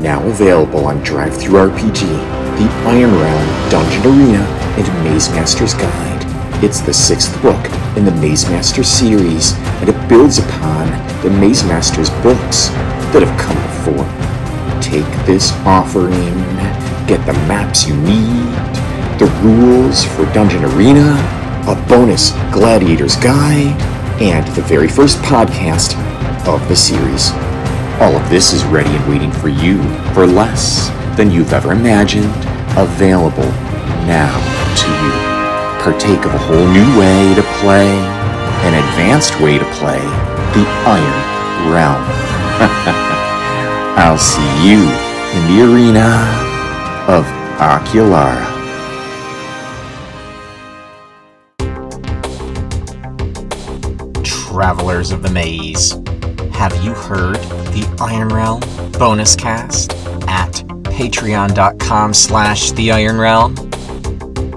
Now available on DriveThruRPG, the Iron Realm Dungeon Arena, and Maze Master's Guide. It's the sixth book in the Maze Master series, and it builds upon the Maze Master's books that have come before. Take this offering, get the maps you need, the rules for Dungeon Arena, a bonus Gladiator's Guide, and the very first podcast of the series. All of this is ready and waiting for you for less than you've ever imagined, available now to you. Partake of a whole new way to play, an advanced way to play the Iron Realm. I'll see you in the arena of Oculara. Travelers of the Maze, have you heard the Iron Realm bonus cast at patreon.com slash the Iron Realm?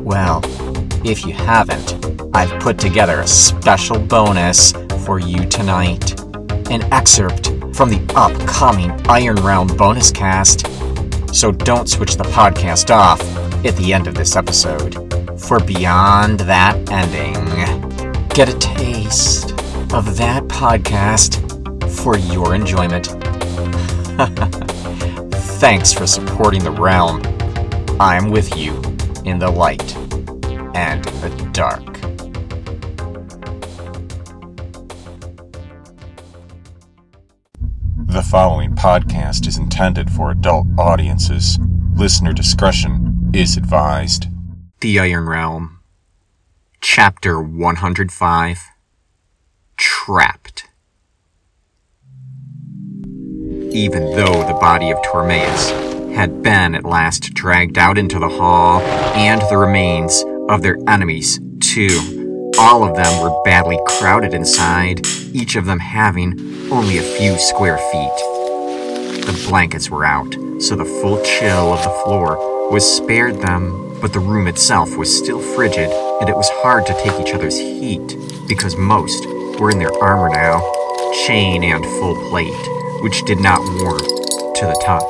Well, if you haven't, I've put together a special bonus for you tonight. An excerpt from the upcoming Iron Realm bonus cast. So don't switch the podcast off at the end of this episode. For beyond that ending, get a taste of that podcast for your enjoyment. Thanks for supporting the realm. I'm with you in the light and the dark. The following podcast is intended for adult audiences. Listener discretion is advised. The Iron Realm. Chapter 105 Trapped. Even though the body of Tormeus had been at last dragged out into the hall, and the remains of their enemies, too, all of them were badly crowded inside, each of them having only a few square feet. The blankets were out, so the full chill of the floor was spared them, but the room itself was still frigid, and it was hard to take each other's heat, because most were in their armor now, chain and full plate, which did not warm to the touch.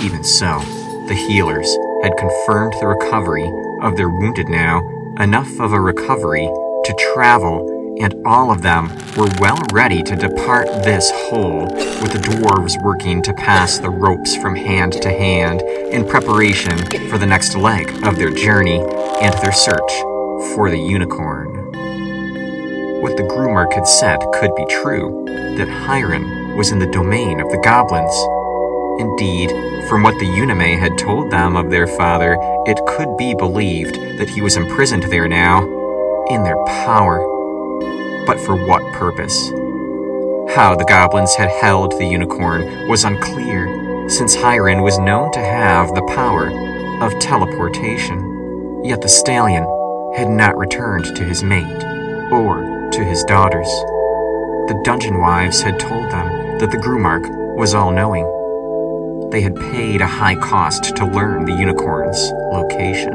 Even so, the healers had confirmed the recovery of their wounded now, enough of a recovery to travel, and all of them were well ready to depart this hole, with the dwarves working to pass the ropes from hand to hand in preparation for the next leg of their journey and their search for the unicorn. What the groomer had said could be true, that Hiron was in the domain of the goblins. Indeed, from what the Unime had told them of their father, it could be believed that he was imprisoned there now, in their power. But for what purpose? How the goblins had held the unicorn was unclear, since Hiron was known to have the power of teleportation. Yet the stallion had not returned to his mate, or to his daughters. The dungeon wives had told them that the Grumark was all knowing. They had paid a high cost to learn the unicorn's location.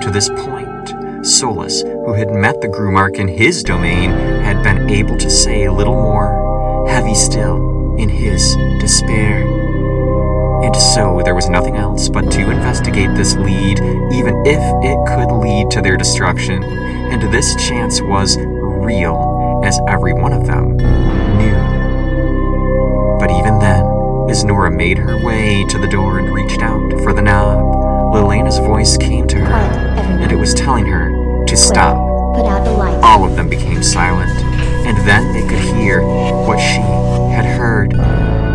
To this point, Solus, who had met the Grumark in his domain, had been able to say a little more, heavy still, in his despair. And so there was nothing else but to investigate this lead, even if it could lead to their destruction. And this chance was real, as every one of them knew. But even then, as Nora made her way to the door and reached out for the knob, Lilena's voice came to her, and it was telling her to stop. Put out the lights. All of them became silent, and then they could hear what she had heard.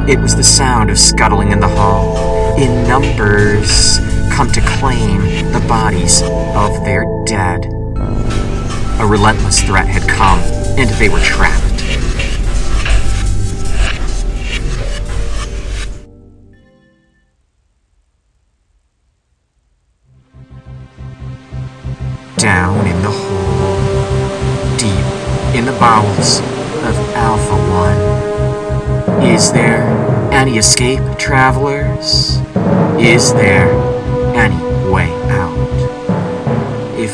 It was the sound of scuttling in the hall, in numbers, come to claim the bodies of their dead. A relentless threat had come, and they were trapped. Down in the hole, deep in the bowels of Alpha One. Is there any escape, travelers? Is there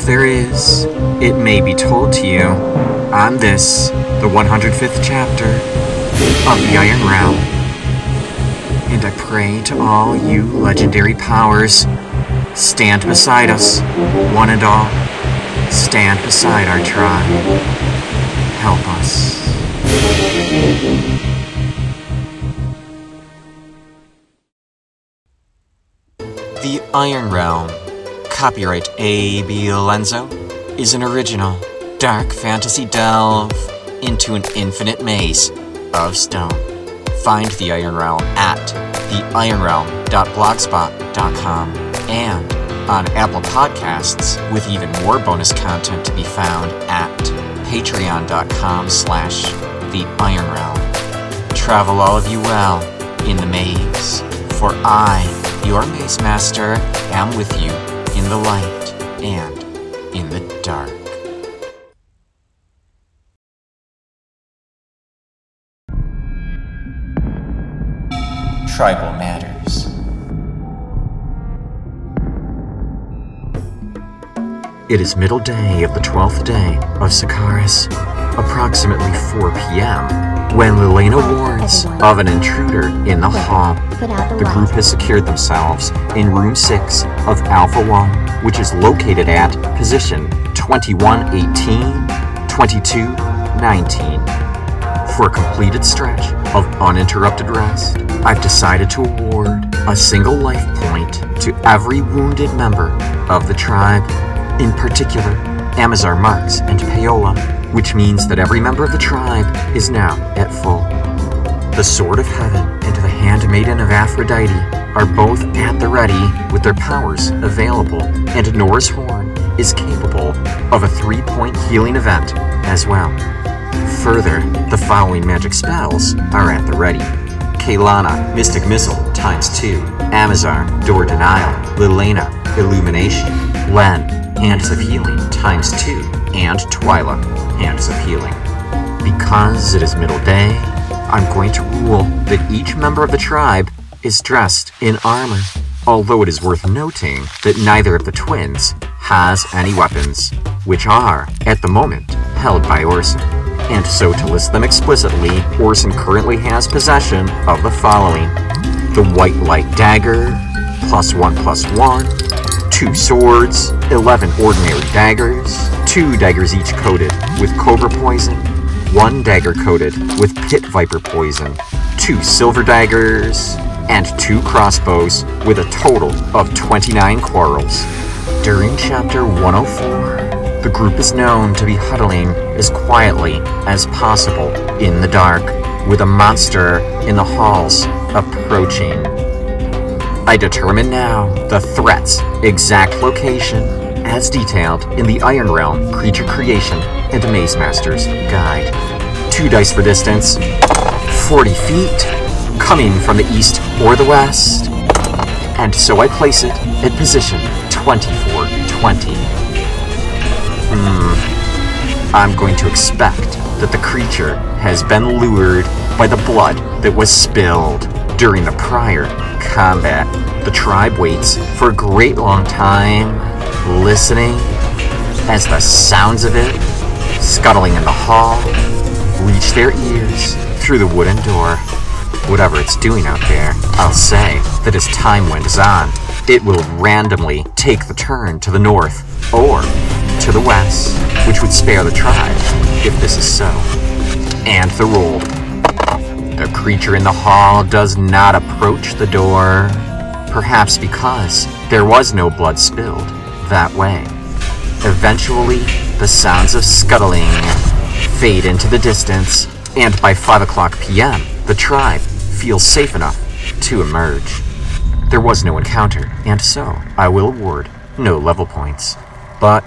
If there is, it may be told to you on this, the 105th chapter of the Iron Realm. And I pray to all you legendary powers, stand beside us, one and all. Stand beside our tribe. Help us. The Iron Realm, copyright A.B. Lenzo, is an original dark fantasy delve into an infinite maze of stone. Find the Iron Realm at theironrealm.blogspot.com and on Apple Podcasts with even more bonus content to be found at patreon.com slash the Iron Realm. Travel all of you well in the maze, for I, your maze master, am with you in the light and in the dark. Tribal Matters. It is middle day of the 12th day of Sakaris, approximately 4 p.m., when Lilena warns of an intruder in the hall. The group has secured themselves in room 6 of Alpha 1, which is located at position 2118 2219. For a completed stretch of uninterrupted rest, I've decided to award a single life point to every wounded member of the tribe. In particular, Amazar Marks and Paola, which means that every member of the tribe is now at full. The Sword of Heaven and the Handmaiden of Aphrodite are both at the ready with their powers available, and Nora's Horn is capable of a three point healing event as well. Further, the following magic spells are at the ready. Kaylana, Mystic Missile, times 2. Amazar, Door Denial. Lilena, Illumination. Len, Hands of Healing, times 2. And Twyla, Hands of Healing. Because it is middle day, I'm going to rule that each member of the tribe is dressed in armor. Although it is worth noting that neither of the twins has any weapons, which are, at the moment, held by Orson. And so, to list them explicitly, Orson currently has possession of the following the White Light Dagger, plus one plus one, two swords, 11 ordinary daggers, two daggers each coated with cobra poison, one dagger coated with pit viper poison, two silver daggers, and two crossbows with a total of 29 quarrels. During chapter 104, the group is known to be huddling as quietly as possible in the dark, with a monster in the halls approaching. I determine now the threat's exact location as detailed in the Iron Realm Creature Creation and Maze Master's Guide. Two dice for distance, 40 feet, coming from the east or the west, and so I place it at position 2420. Hmm. I'm going to expect that the creature has been lured by the blood that was spilled during the prior combat. The tribe waits for a great long time, listening as the sounds of it, scuttling in the hall, reach their ears through the wooden door. Whatever it's doing out there, I'll say that as time went on, it will randomly take the turn to the north or to the west, which would spare the tribe if this is so. And the roll. The creature in the hall does not approach the door, perhaps because there was no blood spilled that way. Eventually, the sounds of scuttling fade into the distance, and by 5 o'clock p.m., the tribe feels safe enough to emerge. There was no encounter, and so I will award no level points. But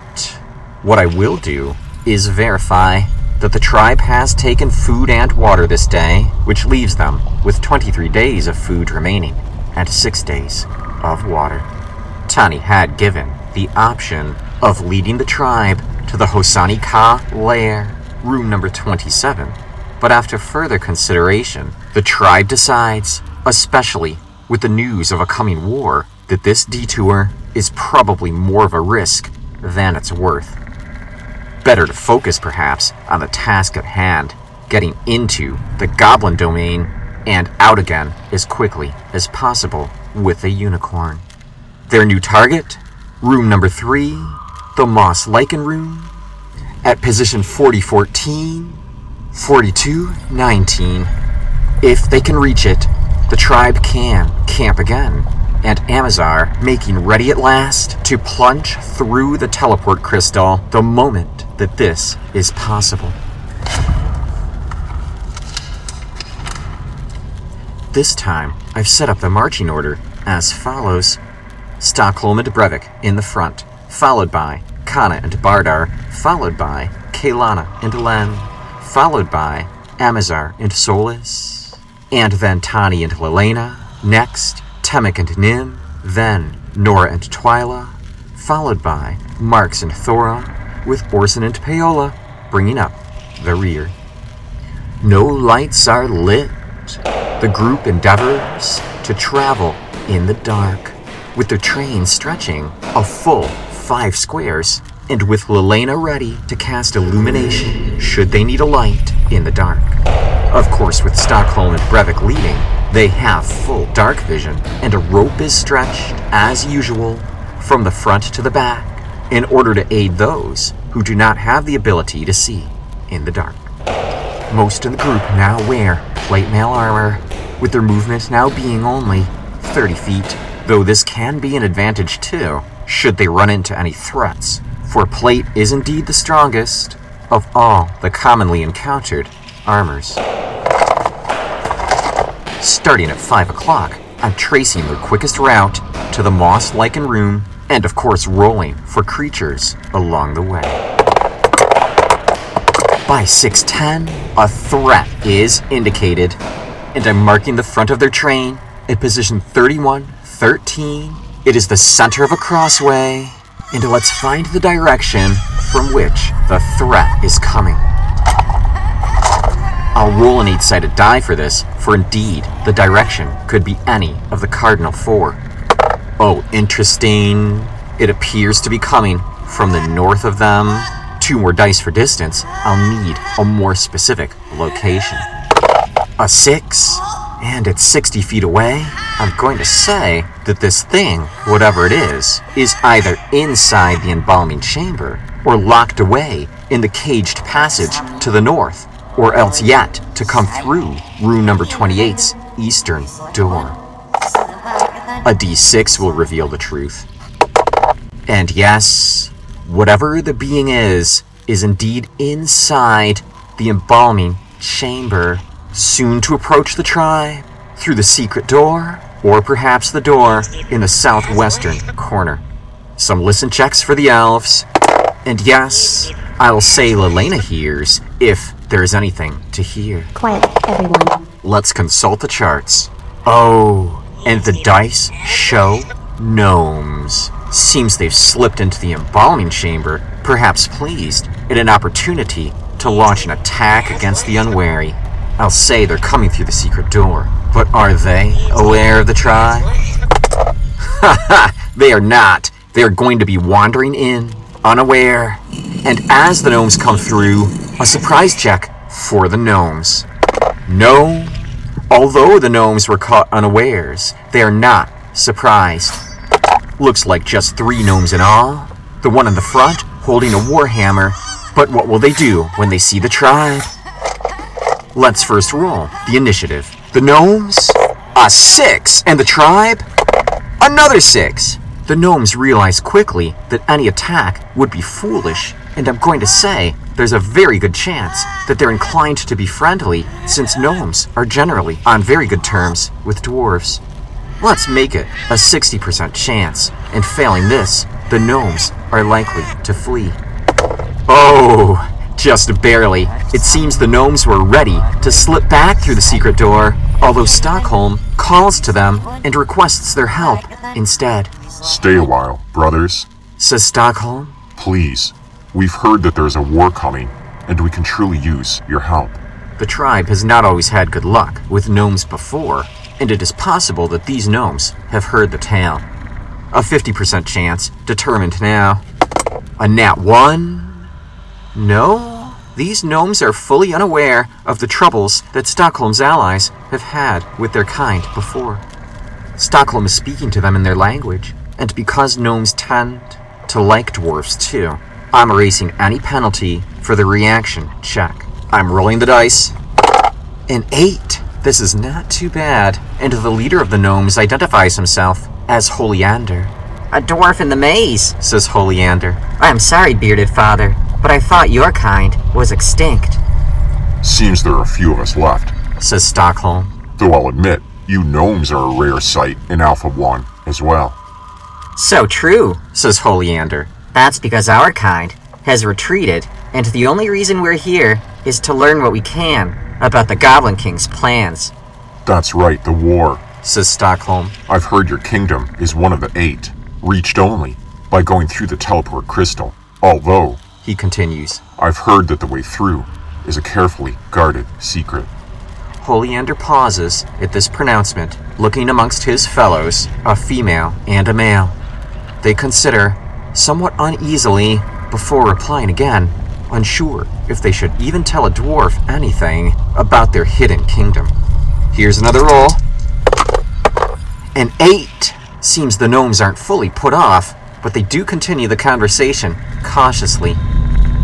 what I will do is verify that the tribe has taken food and water this day, which leaves them with 23 days of food remaining and 6 days of water. Tani had given the option of leading the tribe to the Hosani Ka lair, room number 27, but after further consideration, the tribe decides, especially with the news of a coming war, that this detour is probably more of a risk than it's worth. Better to focus, perhaps, on the task at hand, getting into the goblin domain and out again as quickly as possible with a unicorn. Their new target? Room number 3, the Moss Lichen Room, at position 4014, 4219. If they can reach it, the tribe can camp again, and Amazar making ready at last to plunge through the teleport crystal the moment that this is possible. This time, I've set up the marching order as follows Stockholm and Brevik in the front, followed by Kana and Bardar, followed by Kaylana and Len, followed by Amazar and Solis, and then Tani and Lelena, next Temek and Nim, then Nora and Twyla, followed by Marks and Thora, with Orson and Paola bringing up the rear. No lights are lit. The group endeavors to travel in the dark, with their train stretching a full five squares, and with Lelena ready to cast illumination should they need a light in the dark. Of course, with Stockholm and Brevik leading, they have full dark vision, and a rope is stretched, as usual, from the front to the back, in order to aid those who do not have the ability to see in the dark. Most of the group now wear plate mail armor, with their movement now being only 30 feet, though this can be an advantage too, should they run into any threats, for plate is indeed the strongest of all the commonly encountered armors. Starting at 5 o'clock, I'm tracing their quickest route to the moss lichen room, and of course rolling for creatures along the way. By 610, a threat is indicated, and I'm marking the front of their train at position 3113. It is the center of a crossway, and let's find the direction from which the threat is coming. I'll roll an eight sided die for this, for indeed, the direction could be any of the cardinal four. Oh, interesting. It appears to be coming from the north of them. Two more dice for distance. I'll need a more specific location. A six, and it's 60 feet away. I'm going to say that this thing, whatever it is, is either inside the embalming chamber or locked away in the caged passage to the north, or else yet to come through room number 28's eastern door. A d6 will reveal the truth. And yes, whatever the being is, is indeed inside the embalming chamber, soon to approach the tribe through the secret door, or perhaps the door in the southwestern corner. Some listen checks for the elves, and yes, I'll say Lelena hears if there is anything to hear. Quiet, everyone. Let's consult the charts. Oh, and the dice show gnomes. Seems they've slipped into the embalming chamber, perhaps pleased at an opportunity to launch an attack against the unwary. I'll say they're coming through the secret door, but are they aware of the tribe? Ha ha! They are not. They are going to be wandering in, unaware. And as the gnomes come through, a surprise check for the gnomes. No, although the gnomes were caught unawares, they are not surprised. Looks like just three gnomes in all. The one in the front holding a warhammer. But what will they do when they see the tribe? Let's first roll the initiative. The gnomes? A six! And the tribe? Another six! The gnomes realize quickly that any attack would be foolish, and I'm going to say there's a very good chance that they're inclined to be friendly since gnomes are generally on very good terms with dwarves. Let's make it a 60% chance, and failing this, the gnomes are likely to flee. Oh, just barely. It seems the gnomes were ready to slip back through the secret door, although Stockholm calls to them and requests their help instead. Stay a while, brothers. Says Stockholm, Please. We've heard that there's a war coming, and we can truly use your help. the tribe has not always had good luck with gnomes before, and it is possible that these gnomes have heard the tale. A 50% chance, determined now. A nat 1? No? these gnomes are fully unaware of the troubles that Stockholm's allies have had with their kind before. Stockholm is speaking to them in their language, and because gnomes tend to like dwarfs too, I'm erasing any penalty for the reaction check. I'm rolling the dice. An eight. This is not too bad, and the leader of the gnomes identifies himself as Holiander. A dwarf in the maze, says Holiander. I'm sorry, bearded father, but I thought your kind was extinct. Seems there are a few of us left, says Stockholm. Though I'll admit, you gnomes are a rare sight in Alpha 1 as well. So true, says Holiander. That's because our kind has retreated, and the only reason we're here is to learn what we can about the Goblin King's plans. That's right, the war, says Stockholm. I've heard your kingdom is one of the eight, reached only by going through the teleport crystal. Although, he continues, I've heard that the way through is a carefully guarded secret. Holiander pauses at this pronouncement, looking amongst his fellows, a female and a male. They consider, somewhat uneasily, before replying again, unsure if they should even tell a dwarf anything about their hidden kingdom. Here's another roll. An eight! Seems the gnomes aren't fully put off, but they do continue the conversation cautiously.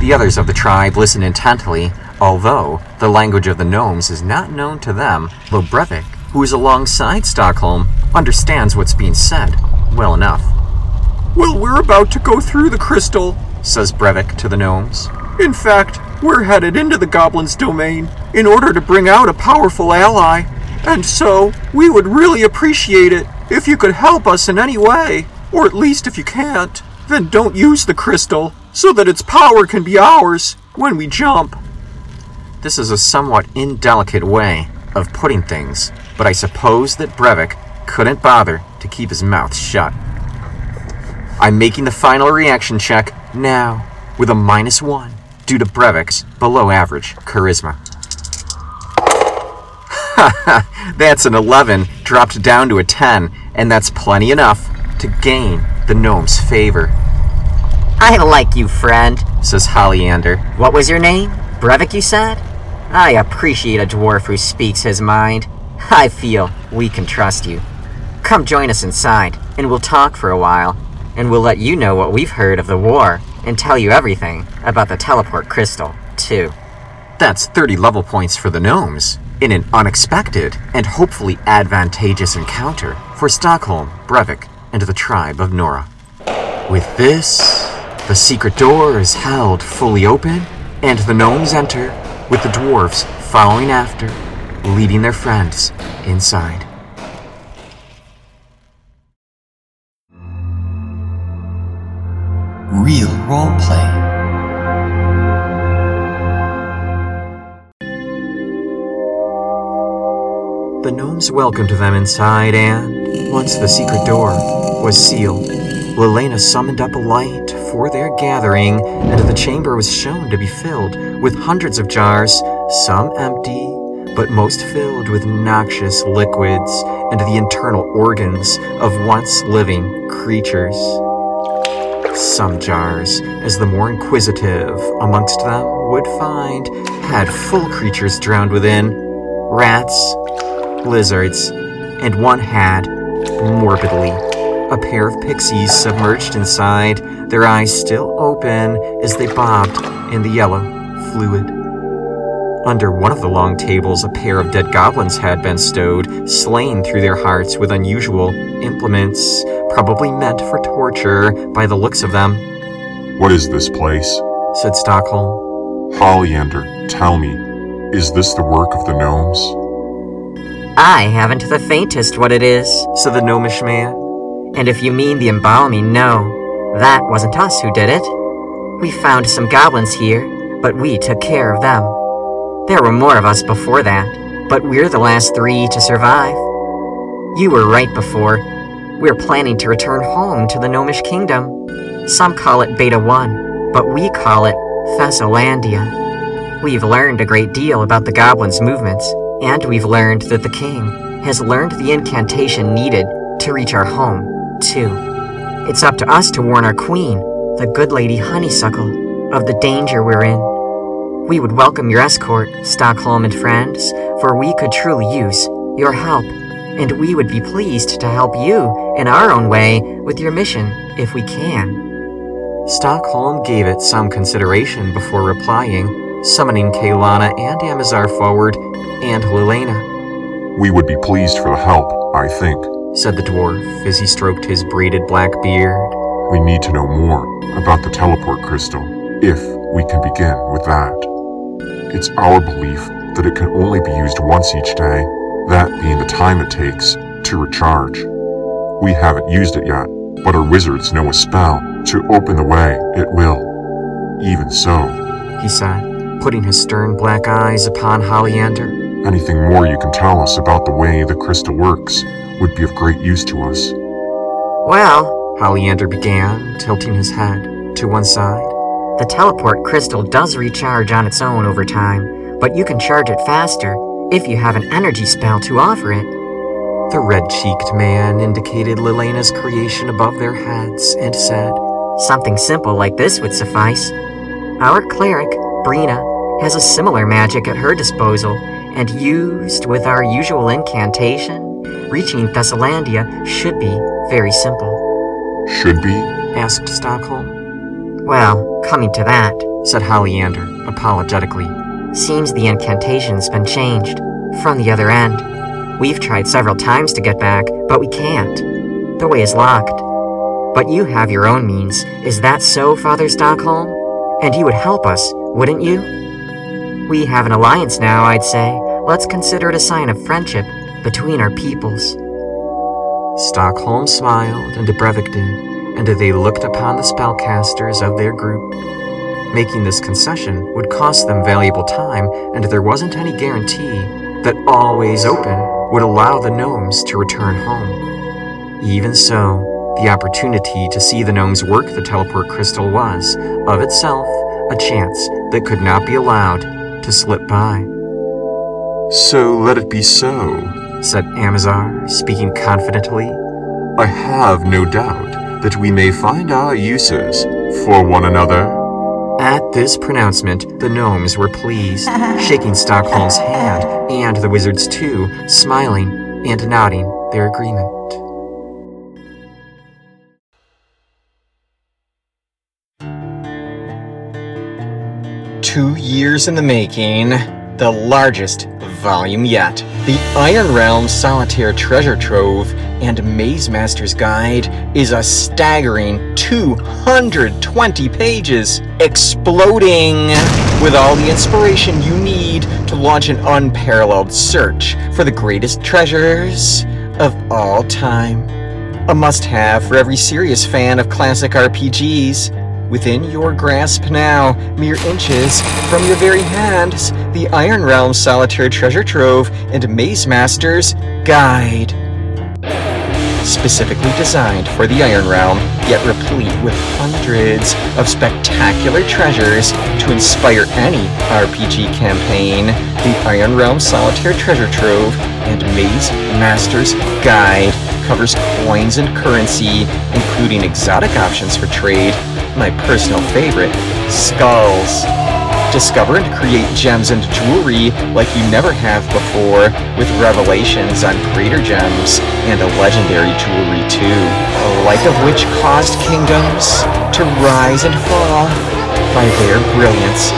The others of the tribe listen intently, although the language of the gnomes is not known to them, though Brevik, who is alongside Stockholm, understands what's being said well enough. Well, we're about to go through the crystal, says Brevik to the gnomes. In fact, we're headed into the goblin's domain in order to bring out a powerful ally, and so we would really appreciate it if you could help us in any way. Or at least if you can't, then don't use the crystal so that its power can be ours when we jump. This is a somewhat indelicate way of putting things, but I suppose that Brevik couldn't bother to keep his mouth shut. I'm making the final reaction check now with a minus one due to Brevik's below average charisma. that's an 11 dropped down to a 10, and that's plenty enough to gain the gnome's favor. I like you, friend, says Holiander. What was your name? Brevik, you said? I appreciate a dwarf who speaks his mind. I feel we can trust you. Come join us inside, and we'll talk for a while, and we'll let you know what we've heard of the war, and tell you everything about the teleport crystal, too. That's 30 level points for the gnomes, in an unexpected and hopefully advantageous encounter for Stockholm, Brevik, and the tribe of Nora. With this, the secret door is held fully open, and the gnomes enter, with the dwarves following after, leading their friends inside. Real roleplay. The gnomes welcomed them inside, and once the secret door was sealed, Lelena summoned up a light for their gathering, and the chamber was shown to be filled with hundreds of jars, some empty, but most filled with noxious liquids and the internal organs of once living creatures. Some jars, as the more inquisitive amongst them would find, had full creatures drowned within rats, lizards, and one had, morbidly, a pair of pixies submerged inside, their eyes still open as they bobbed in the yellow fluid. Under one of the long tables, a pair of dead goblins had been stowed, slain through their hearts with unusual implements, probably meant for torture by the looks of them. What is this place? said Stockholm. Holiander, tell me, is this the work of the gnomes? I haven't the faintest what it is, said the gnomish man. And if you mean the embalming, no, that wasn't us who did it. We found some goblins here, but we took care of them. There were more of us before that, but we're the last three to survive. You were right before. We're planning to return home to the Gnomish Kingdom. Some call it Beta 1, but we call it Thessalandia. We've learned a great deal about the goblins' movements, and we've learned that the king has learned the incantation needed to reach our home, too. It's up to us to warn our queen, the good lady Honeysuckle, of the danger we're in. We would welcome your escort, Stockholm and friends, for we could truly use your help, and we would be pleased to help you in our own way with your mission if we can. Stockholm gave it some consideration before replying, summoning Kaylana and Amazar forward, and Lelena, We would be pleased for the help, I think. said the dwarf as he stroked his braided black beard. We need to know more about the teleport crystal, if we can begin with that. It's our belief that it can only be used once each day, that being the time it takes to recharge. We haven't used it yet, but our wizards know a spell to open the way it will. Even so, He said, putting his stern black eyes upon Hollyander. anything more you can tell us about the way the crystal works would be of great use to us. Well, Hollyander began, tilting his head to one side. the teleport crystal does recharge on its own over time, but you can charge it faster if you have an energy spell to offer it. The red cheeked man indicated Lilena's creation above their heads and said, Something simple like this would suffice. Our cleric, Brina, has a similar magic at her disposal, and used with our usual incantation, reaching Thessalandia should be very simple. Should be? asked Stockholm. Well, coming to that, Said Hollyander, apologetically. Seems the incantation's been changed from the other end. We've tried several times to get back, but we can't. The way is locked. But you have your own means. Is that so, Father Stockholm? And you would help us, wouldn't you? We have an alliance now, I'd say. Let's consider it a sign of friendship between our peoples. Stockholm smiled, and Brevik did, and they looked upon the spellcasters of their group. Making this concession would cost them valuable time, and there wasn't any guarantee that Always Open would allow the gnomes to return home. Even so, the opportunity to see the gnomes work the teleport crystal was, of itself, a chance that could not be allowed to slip by. So let it be so. Said Amazar, speaking confidently. I have no doubt that we may find our uses for one another. At this pronouncement, the gnomes were pleased, shaking Stockholm's hand, and the wizards too, smiling and nodding their agreement. Two years in the making, the largest volume yet. The Iron Realm Solitaire Treasure Trove and Maze Master's Guide is a staggering 220 pages, exploding with all the inspiration you need to launch an unparalleled search for the greatest treasures of all time. A must have for every serious fan of classic RPGs. Within your grasp now, mere inches from your very hands, the Iron Realm Solitaire Treasure Trove and Maze Master's Guide. Specifically designed for the Iron Realm, yet replete with hundreds of spectacular treasures to inspire any RPG campaign, the Iron Realm Solitaire Treasure Trove and Maze Master's Guide covers coins and currency, including exotic options for trade, my personal favorite, skulls. Discover and create gems and jewelry like you never have before, with revelations on greater gems and a legendary jewelry too, the like of which caused kingdoms to rise and fall by their brilliance.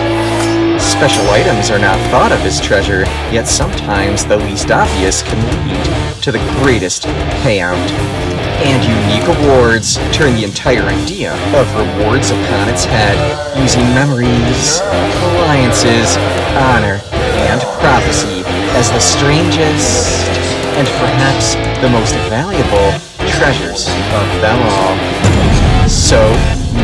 Special items are not thought of as treasure, yet sometimes the least obvious can lead to the greatest payout. And unique awards turn the entire idea of rewards upon its head, using memories, alliances, honor, and prophecy as the strangest and perhaps the most valuable treasures of them all. So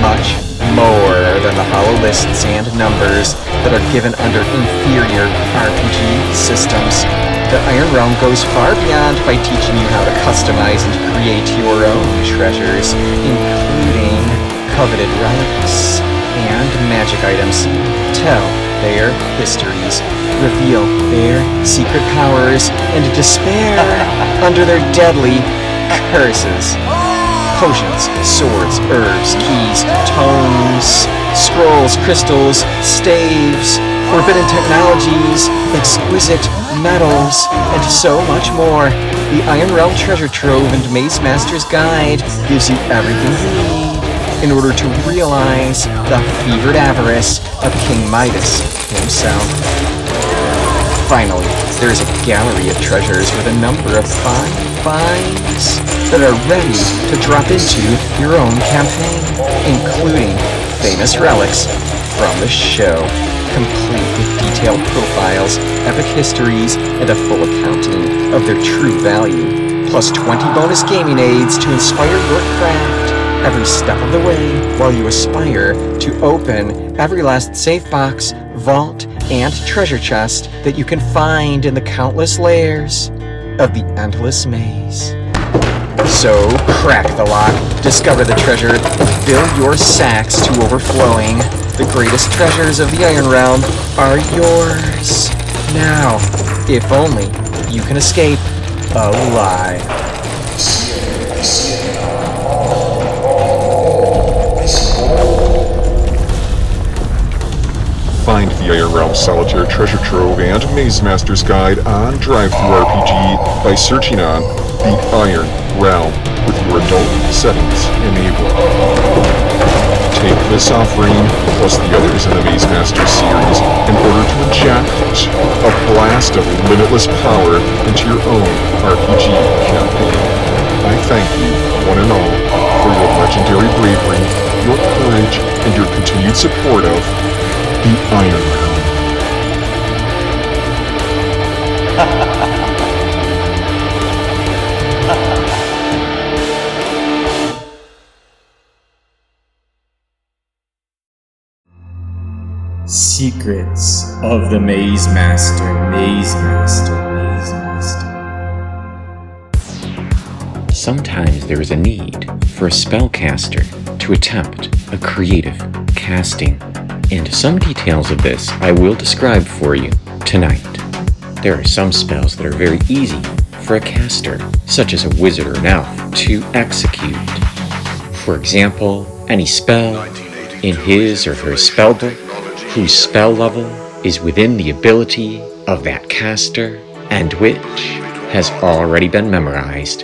much more than the hollow lists and numbers that are given under inferior RPG systems. The Iron Realm goes far beyond by teaching you how to customize and create your own treasures, including coveted relics and magic items. Tell their histories, reveal their secret powers, and despair under their deadly curses potions, swords, herbs, keys, tomes, scrolls, crystals, staves, forbidden technologies, exquisite metals, and so much more. The Iron Realm Treasure Trove and Maze Master's Guide gives you everything you need in order to realize the fevered avarice of King Midas himself. Finally, there is a gallery of treasures with a number of fine finds that are ready to drop into your own campaign, including famous relics from the show, complete with detailed profiles, epic histories, and a full accounting of their true value, plus 20 bonus gaming aids to inspire your craft every step of the way while you aspire to open every last safe box, vault, and treasure chest that you can find in the countless layers of the endless maze. So, crack the lock, discover the treasure, fill your sacks to overflowing. The greatest treasures of the Iron Realm are yours. Now, if only you can escape alive. The Iron Realm Solitaire Treasure Trove and Maze Master's Guide on DriveThruRPG by searching on the Iron Realm with your adult settings enabled. Take this offering, plus the others in the Maze Master series, in order to inject a blast of limitless power into your own RPG campaign. I thank you, one and all, for your legendary bravery, your courage, and your continued support of the Iron Realm. Secrets of the Maze Master, Maze Master, Maze Master. Sometimes there is a need for a spellcaster to attempt a creative casting, and some details of this I will describe for you tonight. There are some spells that are very easy for a caster, such as a wizard or an elf, to execute. For example, any spell in his or her spellbook whose spell level is within the ability of that caster and which has already been memorized.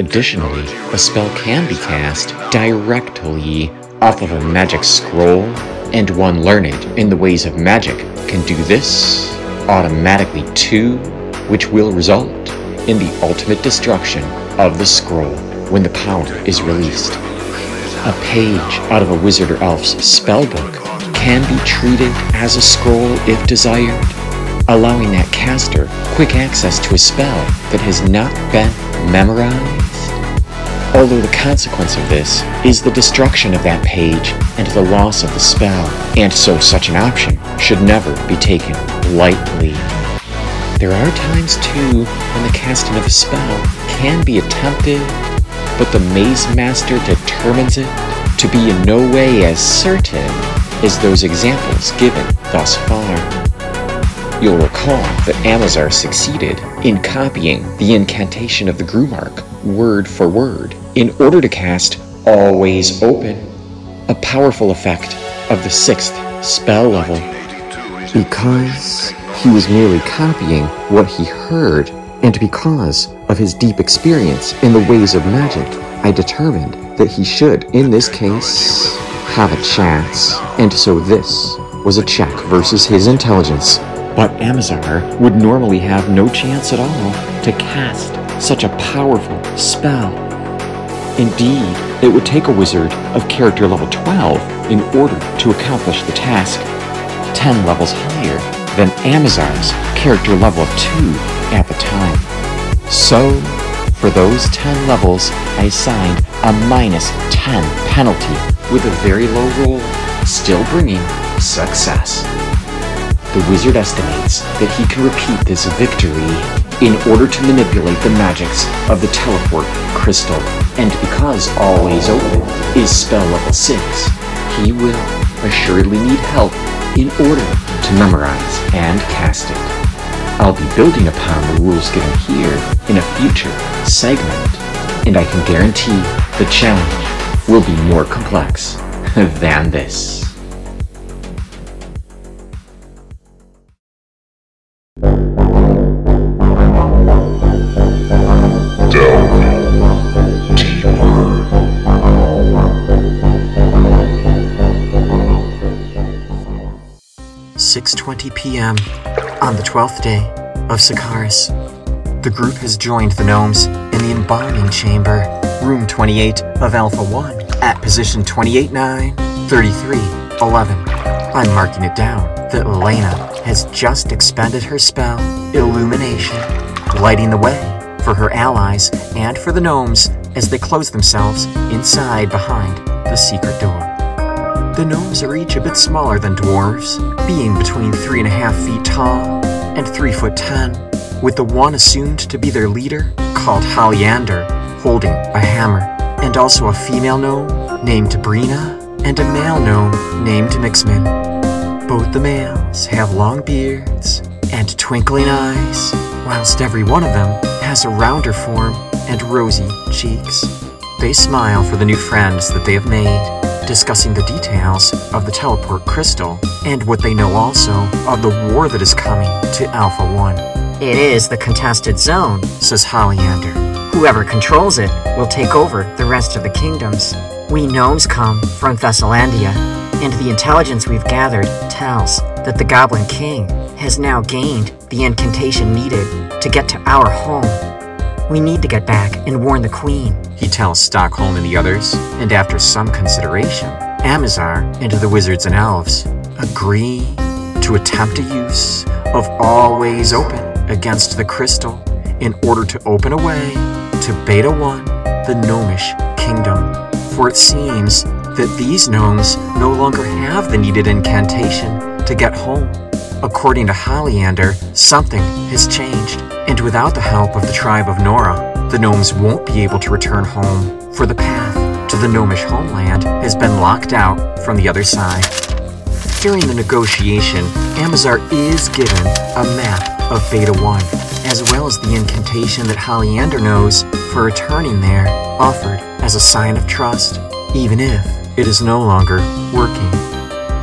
Additionally, a spell can be cast directly off of a magic scroll, and one learned in the ways of magic can do this automatically too, which will result in the ultimate destruction of the scroll when the power is released. A page out of a wizard or elf's spellbook can be treated as a scroll if desired, allowing that caster quick access to a spell that has not been memorized. Although the consequence of this is the destruction of that page and the loss of the spell, and so such an option should never be taken lightly. There are times too when the casting of a spell can be attempted, but the Maze Master determines it to be in no way as certain as those examples given thus far. You'll recall that Amazar succeeded in copying the incantation of the Grumark word for word in order to cast Always Open, a powerful effect of the sixth spell level. Because he was merely copying what he heard, and because of his deep experience in the ways of magic, I determined that he should, in this case, have a chance. And so this was a check versus his intelligence. But Amazar would normally have no chance at all to cast such a powerful spell. Indeed, it would take a wizard of character level 12 in order to accomplish the task, 10 levels higher than Amazar's character level of 2 at the time. So, for those 10 levels, I assigned a minus 10 penalty with a very low roll, still bringing success. The wizard estimates that he can repeat this victory in order to manipulate the magics of the teleport crystal, and because Always Open is spell level 6, he will assuredly need help in order to memorize and cast it. I'll be building upon the rules given here in a future segment, and I can guarantee the challenge will be more complex than this. 7:20 p.m. on the 12th day of Sakaris. The group has joined the gnomes in the embalming chamber, room 28 of Alpha 1, at position 289 3311. I'm marking it down that Elena has just expended her spell, Illumination, lighting the way for her allies and for the gnomes as they close themselves inside behind the secret door. The gnomes are each a bit smaller than dwarves, being between three and a half feet tall and three foot ten, with the one assumed to be their leader, called Haliander, holding a hammer, and also a female gnome named Brina and a male gnome named Mixman. Both the males have long beards and twinkling eyes, whilst every one of them has a rounder form and rosy cheeks. They smile for the new friends that they have made, discussing the details of the teleport crystal and what they know also of the war that is coming to Alpha 1. It is the contested zone. Says Holiander. Whoever controls it will take over the rest of the kingdoms. We gnomes come from Thessalandia, and the intelligence we've gathered tells that the Goblin King has now gained the incantation needed to get to our home. We need to get back and warn the Queen. He tells Stockholm and the others, and after some consideration, Amazar and the wizards and elves agree to attempt a use of Always Open against the crystal in order to open a way to Beta 1, the gnomish kingdom. For it seems that these gnomes no longer have the needed incantation to get home. According to Holiander, something has changed, and without the help of the tribe of Nora, the gnomes won't be able to return home, for the path to the gnomish homeland has been locked out from the other side. During the negotiation, Amazar is given a map of Beta 1, as well as the incantation that Holiander knows for returning there, offered as a sign of trust, even if it is no longer working.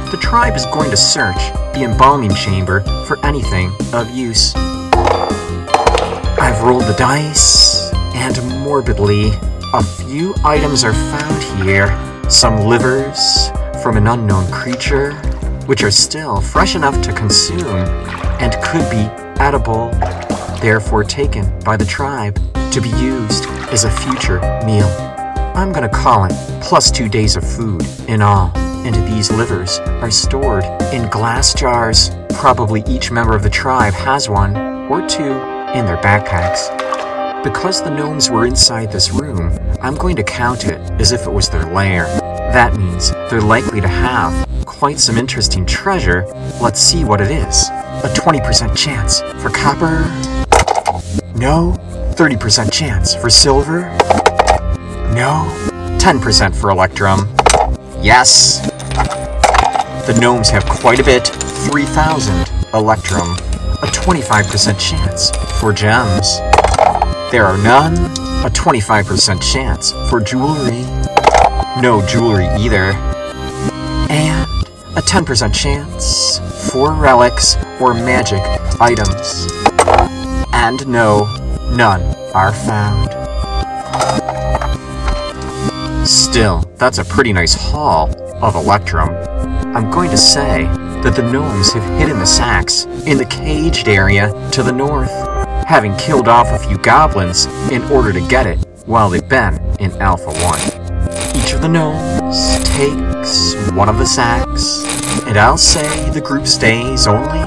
The tribe is going to search the embalming chamber for anything of use. I've rolled the dice, and morbidly, a few items are found here. Some livers from an unknown creature, which are still fresh enough to consume and could be edible, therefore taken by the tribe to be used as a future meal. I'm gonna call it plus two days of food in all, and these livers are stored in glass jars. Probably each member of the tribe has one or two in their backpacks. Because the gnomes were inside this room, I'm going to count it as if it was their lair. That means they're likely to have quite some interesting treasure. Let's see what it is. A 20% chance for copper. No. 30% chance for silver. No. 10% for electrum. Yes. The gnomes have quite a bit. 3,000 electrum. A 25% chance for gems. There are none. A 25% chance for jewelry. No jewelry either. And a 10% chance for relics or magic items. And no, none are found. Still, that's a pretty nice haul of Electrum. I'm going to say that the gnomes have hidden the sacks in the caged area to the north, having killed off a few goblins in order to get it while they've been in Alpha 1. Each of the gnomes takes one of the sacks, and I'll say the group stays only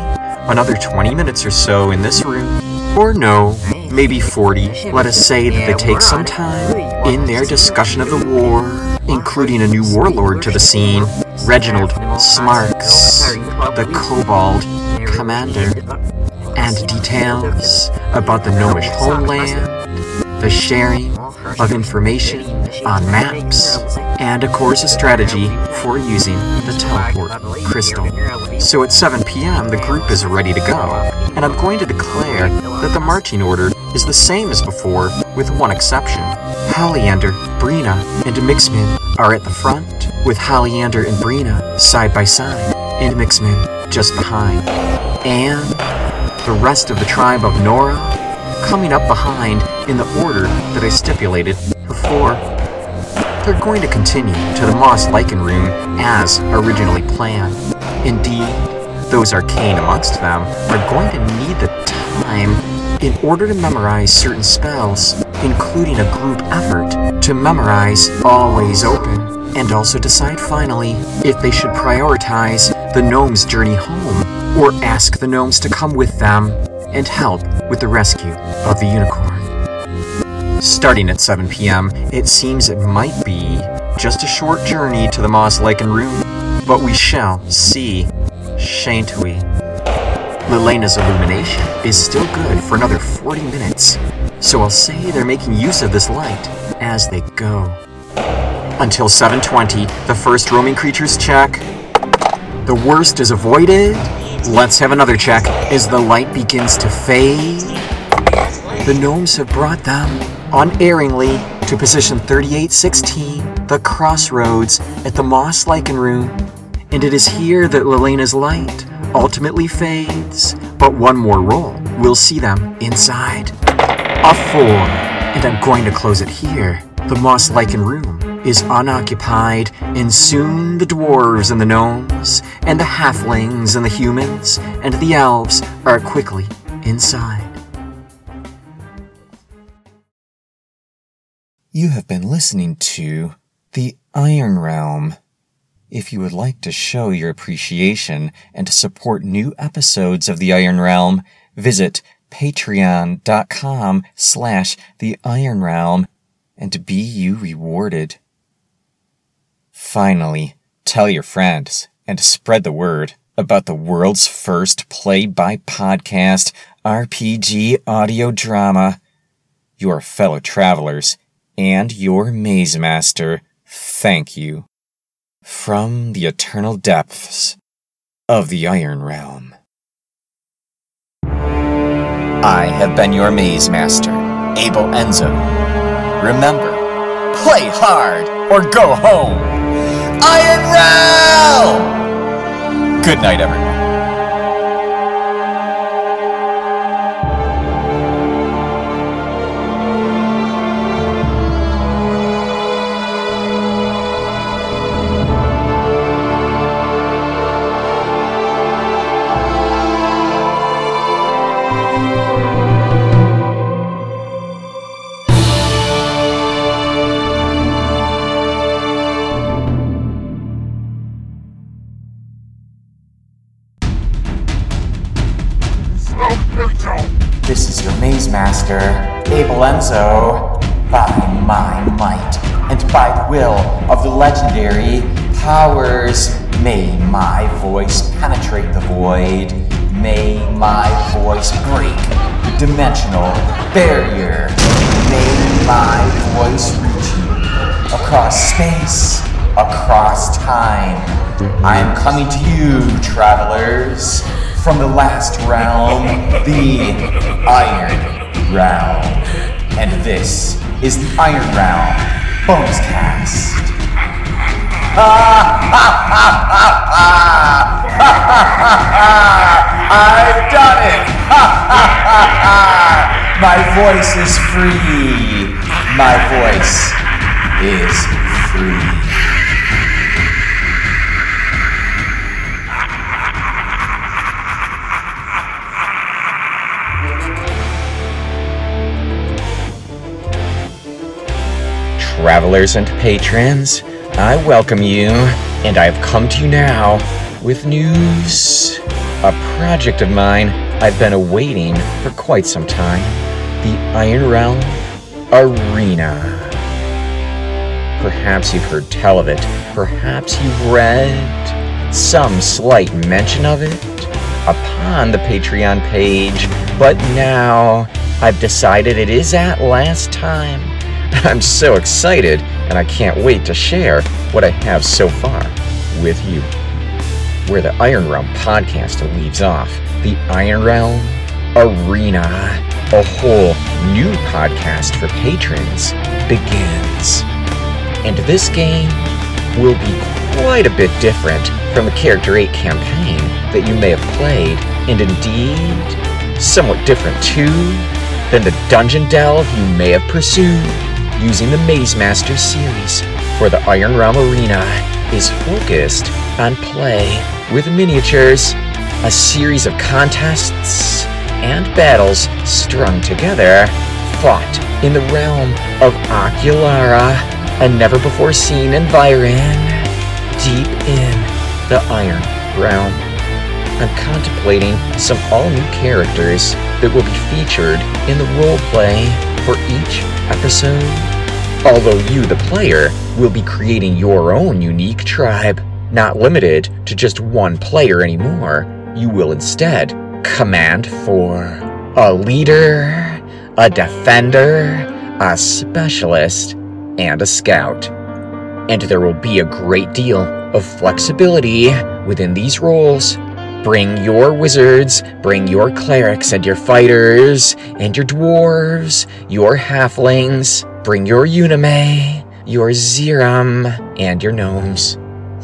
another 20 minutes or so in this room. Or no, maybe 40. Let us say that they take some time in their discussion of the war, including a new warlord to the scene, Reginald Smarks, the Kobold Commander, and details about the Gnomish homeland, the sharing of information on maps, and of course a strategy for using the teleport crystal. So at 7 p.m. the group is ready to go, and I'm going to declare that the marching order is the same as before with one exception. Holiander, Brina, and Mixman are at the front, with Holiander and Brina side by side, and Mixman just behind. And the rest of the tribe of Nora coming up behind in the order that I stipulated before. They're going to continue to the Moss Lichen room as originally planned. Indeed, those arcane amongst them are going to need the time in order to memorize certain spells, including a group effort to memorize Always Open, and also decide finally if they should prioritize the gnome's journey home or ask the gnomes to come with them and help with the rescue of the unicorn. Starting at 7 p.m., it seems it might be just a short journey to the Moss Lichen Room, but we shall see, shan't we? Lelena's illumination is still good for another 40 minutes, so I'll say they're making use of this light as they go. Until 7.20, the first roaming creatures check. The worst is avoided. Let's have another check as the light begins to fade. The gnomes have brought them unerringly to position 3816, the crossroads at the Moss Lichen Room, and it is here that Lelena's light ultimately fades. But one more roll we'll see them inside. A four, and I'm going to close it here. The Moss Lichen Room is unoccupied, and soon the dwarves and the gnomes, and the halflings and the humans, and the elves are quickly inside. You have been listening to The Iron Realm. If you would like to show your appreciation and to support new episodes of The Iron Realm, visit patreon.com slash The Iron Realm and be you rewarded. Finally, tell your friends and spread the word about the world's first play-by-podcast RPG audio drama. Your fellow travelers and your maze master thank you from the eternal depths of the Iron Realm. I have been your maze master, Abel Enzo. Remember, play hard or go home. Iron Realm! Good night, everyone. Master, Abel Enzo, by my might and by the will of the legendary powers. May my voice penetrate the void. May my voice break the dimensional barrier. May my voice reach you across space, across time. I am coming to you, travelers, from the last realm, the Iron Realm. And this is the Iron Realm Bonus Cast. I've done it! My voice is free. My voice is free. Travelers and patrons, I welcome you, and I have come to you now with news. A project of mine I've been awaiting for quite some time the Iron Realm Arena. Perhaps you've heard tell of it, perhaps you've read some slight mention of it upon the Patreon page, but now I've decided it is at last time. I'm so excited, and I can't wait to share what I have so far with you. Where the Iron Realm podcast leaves off, the Iron Realm Arena, a whole new podcast for patrons, begins. And this game will be quite a bit different from the Character 8 campaign that you may have played, and indeed, somewhat different too than the dungeon delve you may have pursued using the Maze Master series, for the Iron Realm Arena is focused on play with miniatures a series of contests and battles strung together, fought in the realm of Oculara, a never before seen environ, deep in the Iron Realm. I'm contemplating some all new characters that will be featured in the roleplay for each episode. Although you, the player, will be creating your own unique tribe, not limited to just one player anymore. You will instead command for a leader, a defender, a specialist, and a scout. And there will be a great deal of flexibility within these roles. Bring your wizards, bring your clerics and your fighters, and your dwarves, your halflings, bring your unime, your zerum, and your gnomes.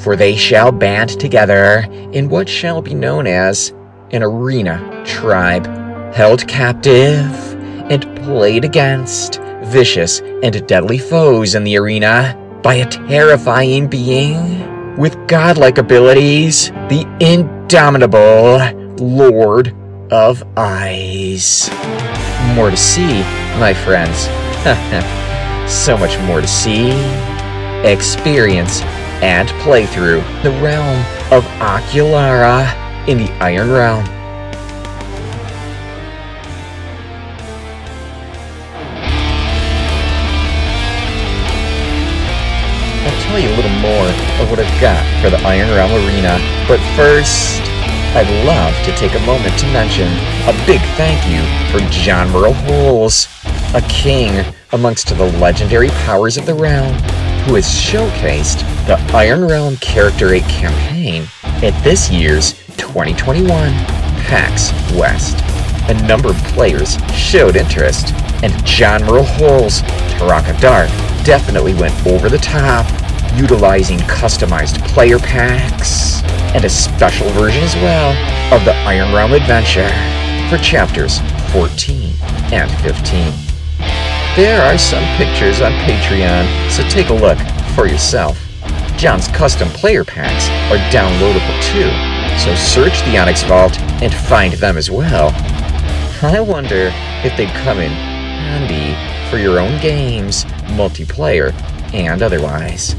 For they shall band together in what shall be known as an arena tribe, held captive and played against vicious and deadly foes in the arena by a terrifying being with godlike abilities, the indomitable Lord of Eyes. More to see, my friends. so much more to see, experience, and play through the realm of Oculara in the Iron Realm. Tell you a little more of what I've got for the Iron Realm Arena, but first, I'd love to take a moment to mention a big thank you for John Merle Holes, a king amongst the legendary powers of the realm, who has showcased the Iron Realm Character 8 campaign at this year's 2021 PAX West. A number of players showed interest, and John Merle Holes, Taraka Dark, definitely went over the top, utilizing customized player packs and a special version as well of the Iron Realm Adventure for chapters 14 and 15. There are some pictures on Patreon, so take a look for yourself. John's custom player packs are downloadable too, so search the Onyx Vault and find them as well. I wonder if they'd come in handy for your own games, multiplayer, and otherwise.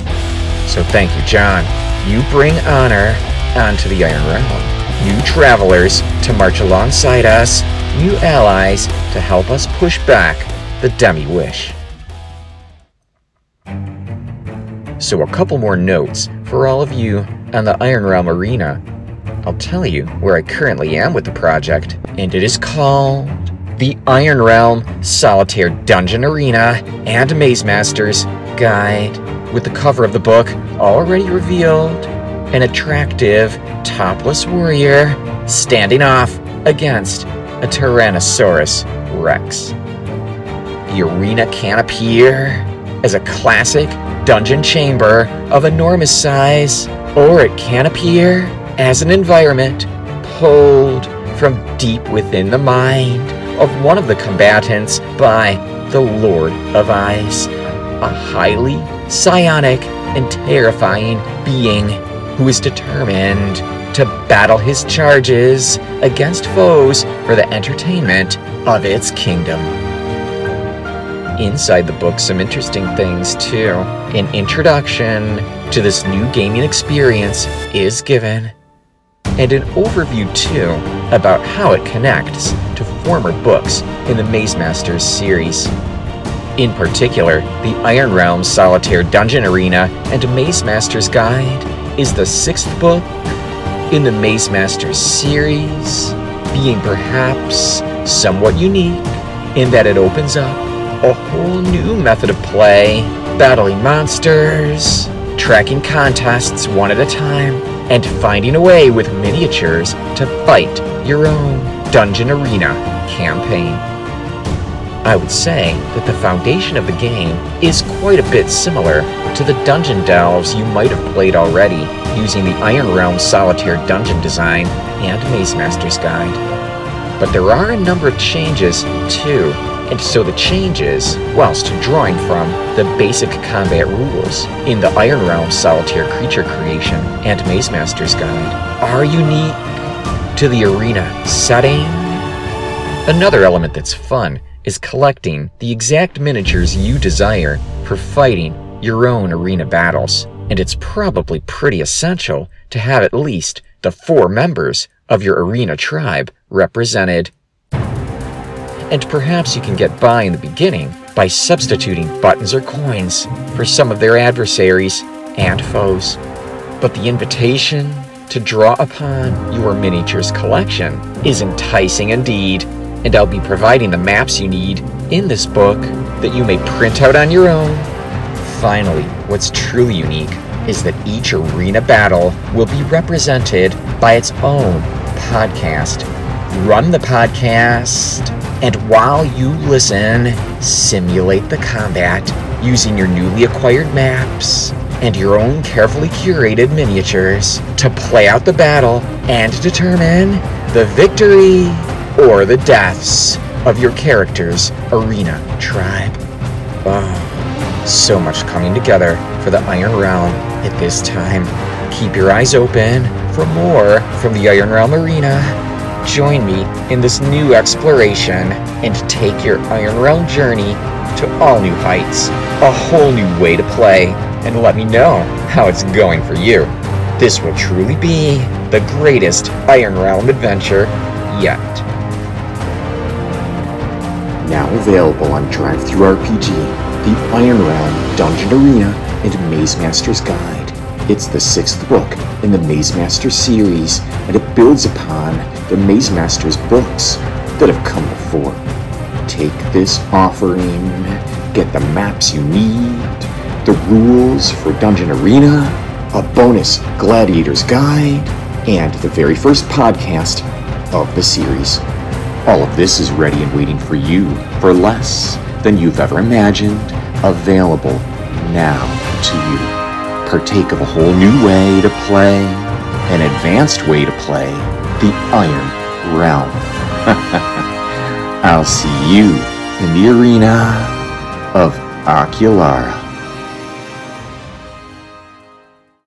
So thank you, John. You bring honor onto the Iron Realm. You travelers to march alongside us, new allies to help us push back the Demi Wish. So, a couple more notes for all of you on the Iron Realm Arena. I'll tell you where I currently am with the project, and it is called the Iron Realm Solitaire Dungeon Arena and Maze Master's Guide, with the cover of the book already revealed an attractive, topless warrior standing off against a Tyrannosaurus Rex. The arena can appear as a classic dungeon chamber of enormous size, or it can appear as an environment pulled from deep within the mind of one of the combatants by the Lord of Eyes, a highly psionic and terrifying being who is determined to battle his charges against foes for the entertainment of its kingdom. Inside the book, some interesting things too. An introduction to this new gaming experience is given, and an overview too about how it connects to former books in the Maze Masters series. In particular, the Iron Realm Solitaire Dungeon Arena and Maze Master's Guide is the sixth book in the Maze Masters series, being perhaps somewhat unique in that it opens up a whole new method of play, battling monsters, tracking contests one at a time, and finding a way with miniatures to fight your own Dungeon Arena campaign. I would say that the foundation of the game is quite a bit similar to the dungeon delves you might have played already using the Iron Realm Solitaire dungeon design and Maze Master's Guide. But there are a number of changes, too, and so the changes, whilst drawing from the basic combat rules in the Iron Realm Solitaire Creature Creation and Maze Master's Guide, are unique to the arena setting. Another element that's fun is collecting the exact miniatures you desire for fighting your own arena battles, and it's probably pretty essential to have at least the four members of your arena tribe represented. And perhaps you can get by in the beginning by substituting buttons or coins for some of their adversaries and foes. But the invitation to draw upon your miniatures collection is enticing indeed, and I'll be providing the maps you need in this book that you may print out on your own. Finally, what's truly unique is that each arena battle will be represented by its own podcast. Run the podcast, and while you listen, simulate the combat using your newly acquired maps and your own carefully curated miniatures to play out the battle and determine the victory or the deaths of your character's arena tribe. Oh, so much coming together for the Iron Realm at this time. Keep your eyes open for more from the Iron Realm Arena. Join me in this new exploration and take your Iron Realm journey to all new heights, a whole new way to play, and let me know how it's going for you. This will truly be the greatest Iron Realm adventure yet. Now available on DriveThruRPG, the Iron Realm Dungeon Arena and Maze Master's Guide. It's the sixth book in the Maze Master series, and it builds upon the Maze Master's books that have come before. Take this offering, get the maps you need, the rules for Dungeon Arena, a bonus Gladiator's Guide, and the very first podcast of the series. All of this is ready and waiting for you for less than you've ever imagined, available now to you. Partake of a whole new way to play, an advanced way to play the Iron Realm. I'll see you in the arena of Oculara.